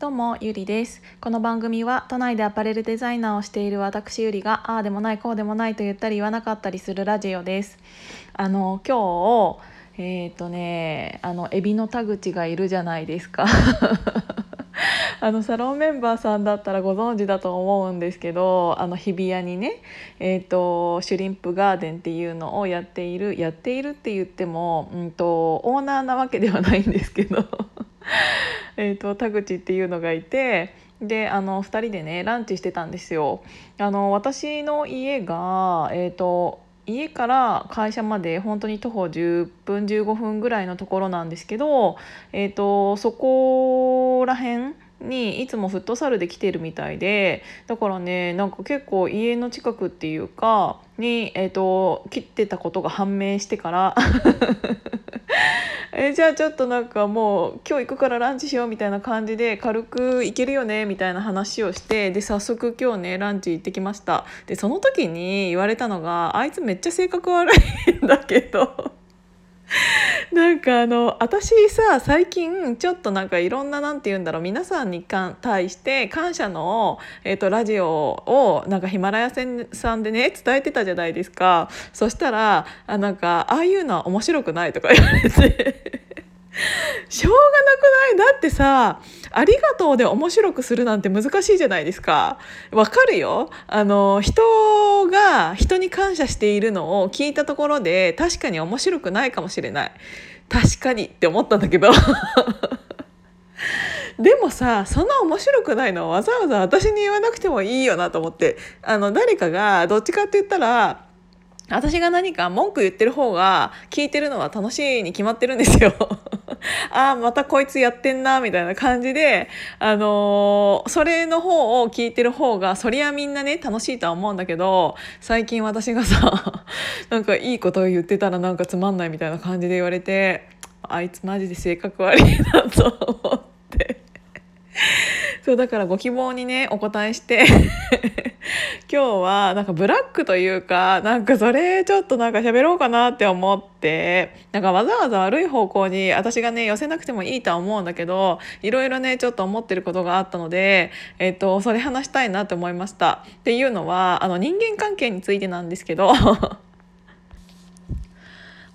どうもゆりです。この番組は都内でアパレルデザイナーをしている私ゆりがああでもないこうでもないと言ったり言わなかったりするラジオです。あの今日えっ、ー、とねあのエビの田口がいるじゃないですか。あのサロンメンバーさんだったらご存知だと思うんですけどあの日比谷にね、えーと、シュリンプガーデンっていうのをやっているやっているって言っても、うんとオーナーなわけではないんですけど。えと田口っていうのがいてであの2人でねランチしてたんですよ。あの私の家が、えーと、家から会社まで本当に徒歩10分15分ぐらいのところなんですけど、えーと、そこら辺にいつもフットサルで来てるみたいでだからねなんか結構家の近くっていうかに、えーと、と切ってたことが判明してから えじゃあちょっとなんかもう今日行くからランチしようみたいな感じで軽く行けるよねみたいな話をしてで早速今日ねランチ行ってきました。でその時に言われたのがあいつめっちゃ性格悪いんだけど。なんかあの私さ最近ちょっとなんかいろんななんて言うんだろう皆さんに対して感謝の、えーと、ラジオをなんかヒマラヤさんでね伝えてたじゃないですか。そしたらあなんかああいうのは面白くないとか言われて。しょうがなくない？だってさありがとうで面白くするなんて難しいじゃないですか。わかるよ。あの、人が人に感謝しているのを聞いたところで確かに面白くないかもしれない。確かにって思ったんだけど。でもさそんな面白くないのわざわざ私に言わなくてもいいよなと思ってあの誰かがどっちかって言ったら私が何か文句言ってる方が聞いてるのは楽しいに決まってるんですよ。ああまたこいつやってんなみたいな感じで、あのー、それの方を聞いてる方がそりゃみんなね楽しいとは思うんだけど最近私がさ なんかいいことを言ってたらなんかつまんないみたいな感じで言われてあいつマジで性格悪いなと思っ。そうだからご希望にねお答えして 今日はなんかブラックというかなんかそれちょっとなんか喋ろうかなって思ってなんかわざわざ悪い方向に私がね寄せなくてもいいとは思うんだけどいろいろねちょっと思ってることがあったので、えっと、それ話したいなって思いました。っていうのはあの人間関係についてなんですけど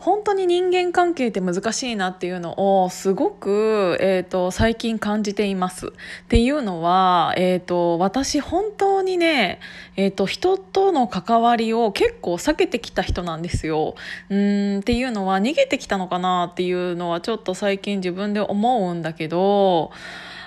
本当に人間関係って難しいなっていうのをすごく、えーと、最近感じています。っていうのは、えーと、私本当にね、えーと、人との関わりを結構避けてきた人なんですよ。うんっていうのは逃げてきたのかなっていうのはちょっと最近自分で思うんだけど。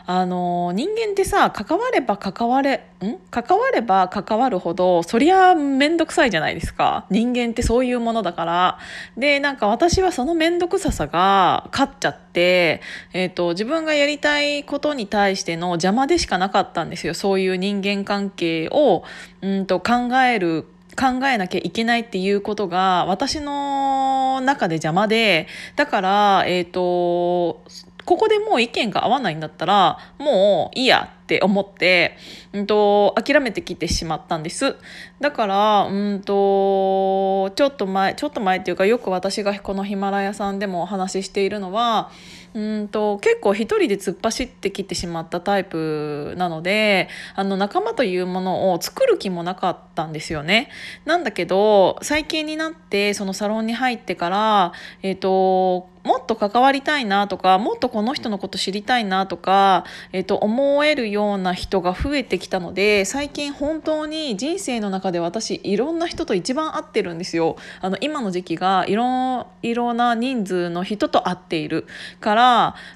あの人間ってさ関われば関われん？関われば関わるほどそりゃ面倒くさいじゃないですか。人間ってそういうものだから。でなんか私はその面倒くささが勝っちゃって、えーと、自分がやりたいことに対しての邪魔でしかなかったんですよ。そういう人間関係をうんと考える考えなきゃいけないっていうことが私の中で邪魔で。だからえっ、ー、とここでもう意見が合わないんだったらもういいやって思って、うんと、諦めてきてしまったんです。だから、うんと、ちょっと前、ちょっと前っていうかよく私がこのヒマラヤさんでもお話ししているのは、うんと結構一人で突っ走ってきてしまったタイプなのであの仲間というものを作る気もなかったんですよね。なんだけど最近になってそのサロンに入ってから、えーともっと関わりたいなとかもっとこの人のこと知りたいなとか、えー、と思えるような人が増えてきたので最近本当に人生の中で私いろんな人と一番会ってるんですよ。あの今の時期がいろいろな人数の人と会っているから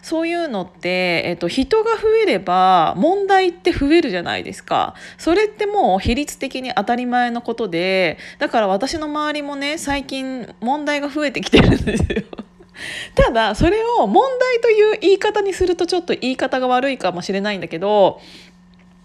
そういうのって、えー、と人が増えれば問題って増えるじゃないですか。それってもう比率的に当たり前のことでだから私の周りもね最近問題が増えてきてるんですよ。ただそれを問題という言い方にするとちょっと言い方が悪いかもしれないんだけど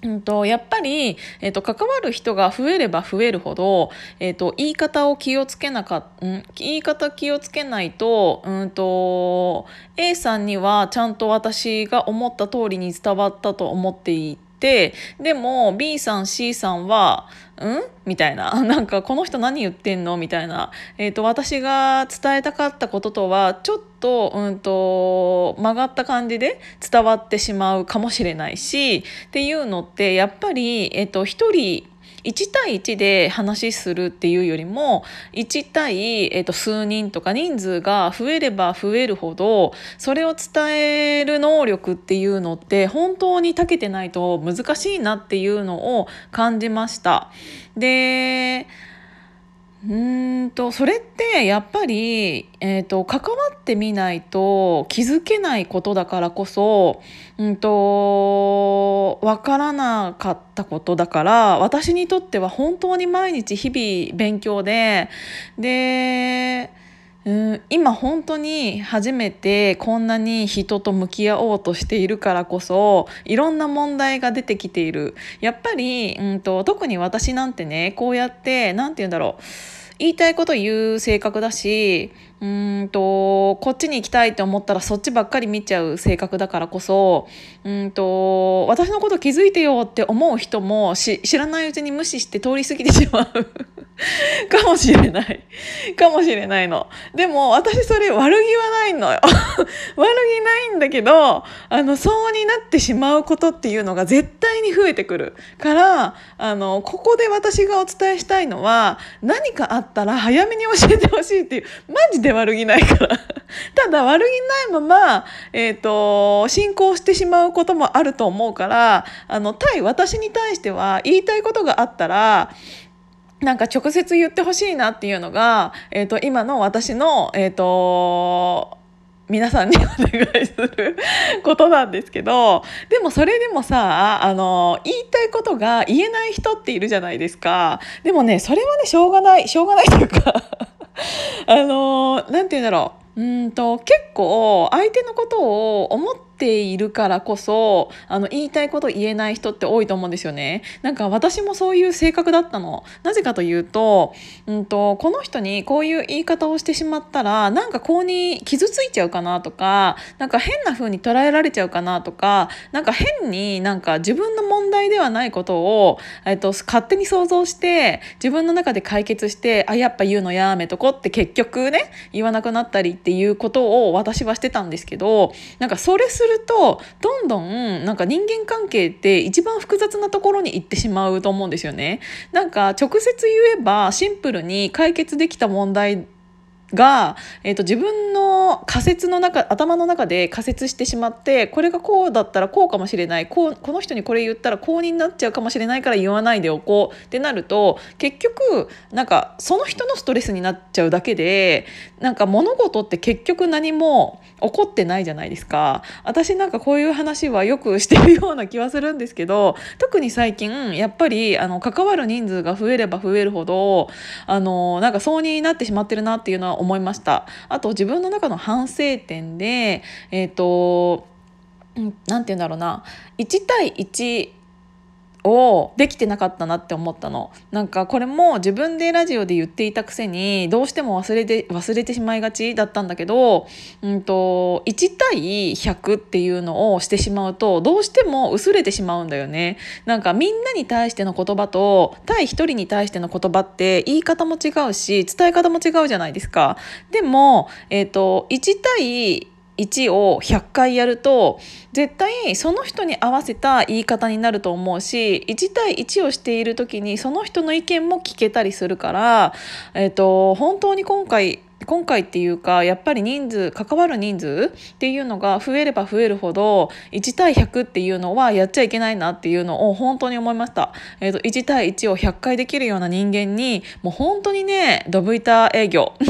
うんと、やっぱり、えーと、関わる人が増えれば増えるほど、えーと、言い方を気をつけなかっ、ん、言い方気をつけないと,、うんと A さんにはちゃんと私が思った通りに伝わったと思っていてでも B さん C さんは「ん?」みたいな。なんかこの人何言ってんの？みたいな、えーと、私が伝えたかったこととはちょっと,、うんと曲がった感じで伝わってしまうかもしれないしっていうのってやっぱり、えーと、一人1対1で話するっていうよりも1対、えーと、数人とか人数が増えれば増えるほどそれを伝える能力っていうのって本当に長けてないと難しいなっていうのを感じました。でうんとそれってやっぱり、えーと、関わってみないと気づけないことだからこそ、うんと、分からなかったことだから私にとっては本当に毎日日々勉強ででうん今本当に初めてこんなに人と向き合おうとしているからこそいろんな問題が出てきている。やっぱり、うんと、特に私なんてねこうやって何て言うんだろう。言いたいこと言う性格だしうんとこっちに行きたいって思ったらそっちばっかり見ちゃう性格だからこそうんと私のこと気づいてよって思う人も知らないうちに無視して通り過ぎてしまう。かもしれない。かもしれないの。でも私それ悪気はないのよ。悪気ないんだけどあのそうになってしまうことっていうのが絶対に増えてくる。からあのここで私がお伝えしたいのは何かあったら早めに教えてほしいっていう。マジで悪気ないから。ただ悪気ないまま、えーと、進行してしまうこともあると思うからあの対私に対しては言いたいことがあったらなんか直接言ってほしいなっていうのが、えーと、今の私の、えーと皆さんにお願いする ことなんですけどでもそれでもさあの言いたいことが言えない人っているじゃないですか。でもねそれはねしょうがないしょうがないというかあのなんて言うんだろう。うんと結構相手のことを思っているからこそあの言いたいこと言えない人って多いと思うんですよね。なんか私もそういう性格だったの。なぜかというと,、うんと、この人にこういう言い方をしてしまったらなんかこうに傷ついちゃうかなとかなんか変な風に捉えられちゃうかなとかなんか変になんか自分の問題ではないことを、えっと、勝手に想像して自分の中で解決してあやっぱ言うのやめとこって結局ね言わなくなったりっていうことを私はしてたんですけどなんかそれするとどんどんなんか人間関係って一番複雑なところに行ってしまうと思うんですよね。なんか直接言えばシンプルに解決できた問題が、えーと、自分の仮説の中頭の中で仮説してしまってこれがこうだったらこうかもしれない。こうこの人にこれ言ったらこうになっちゃうかもしれないから言わないでおこうってなると結局なんかその人のストレスになっちゃうだけでなんか物事って結局何も起こってないじゃないですか。私なんかこういう話はよくしてるような気はするんですけど特に最近やっぱりあの関わる人数が増えれば増えるほどあのなんかそうになってしまってるなっていうのは思いました。あと自分の中の反省点でえっ、ー、と何て言うんだろうな。1対1をできてなかったなって思ったの。なんかこれも自分でラジオで言っていたくせにどうしても忘れて忘れてしまいがちだったんだけど、うんと、1対100っていうのをしてしまうとどうしても薄れてしまうんだよね。なんかみんなに対しての言葉と対1人に対しての言葉って言い方も違うし伝え方も違うじゃないですか。でも、えーと、1対1を100回やると絶対その人に合わせた言い方になると思うし1対1をしている時にその人の意見も聞けたりするから、えーと、本当に今回今回っていうかやっぱり人数関わる人数っていうのが増えれば増えるほど1対100っていうのはやっちゃいけないなっていうのを本当に思いました、えーと、1対1を100回できるような人間にもう本当にねドブ板営業。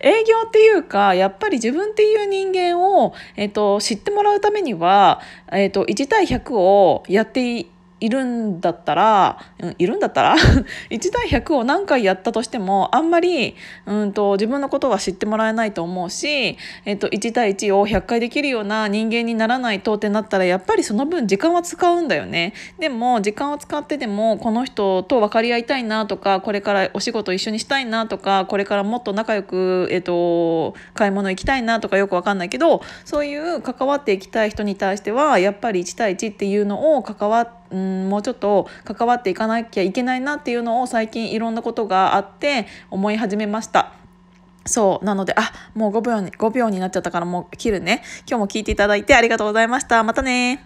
営業っていうかやっぱり自分っていう人間を、えーと、知ってもらうためには、えーと、と1対100をやっていいるんだったら、うん、いるんだったら 1対100を何回やったとしてもあんまり、うんと、自分のことは知ってもらえないと思うし、えっと、1対1を100回できるような人間にならないとってなったらやっぱりその分時間は使うんだよね。でも時間を使ってでもこの人と分かり合いたいなとかこれからお仕事一緒にしたいなとかこれからもっと仲良く、えっと、買い物行きたいなとかよく分かんないけどそういう関わっていきたい人に対してはやっぱり1対1っていうのを関わってうんもうちょっと関わっていかなきゃいけないなっていうのを最近いろんなことがあって思い始めました。そうなのであもう5秒に5秒になっちゃったからもう切るね。今日も聞いていただいてありがとうございました。またね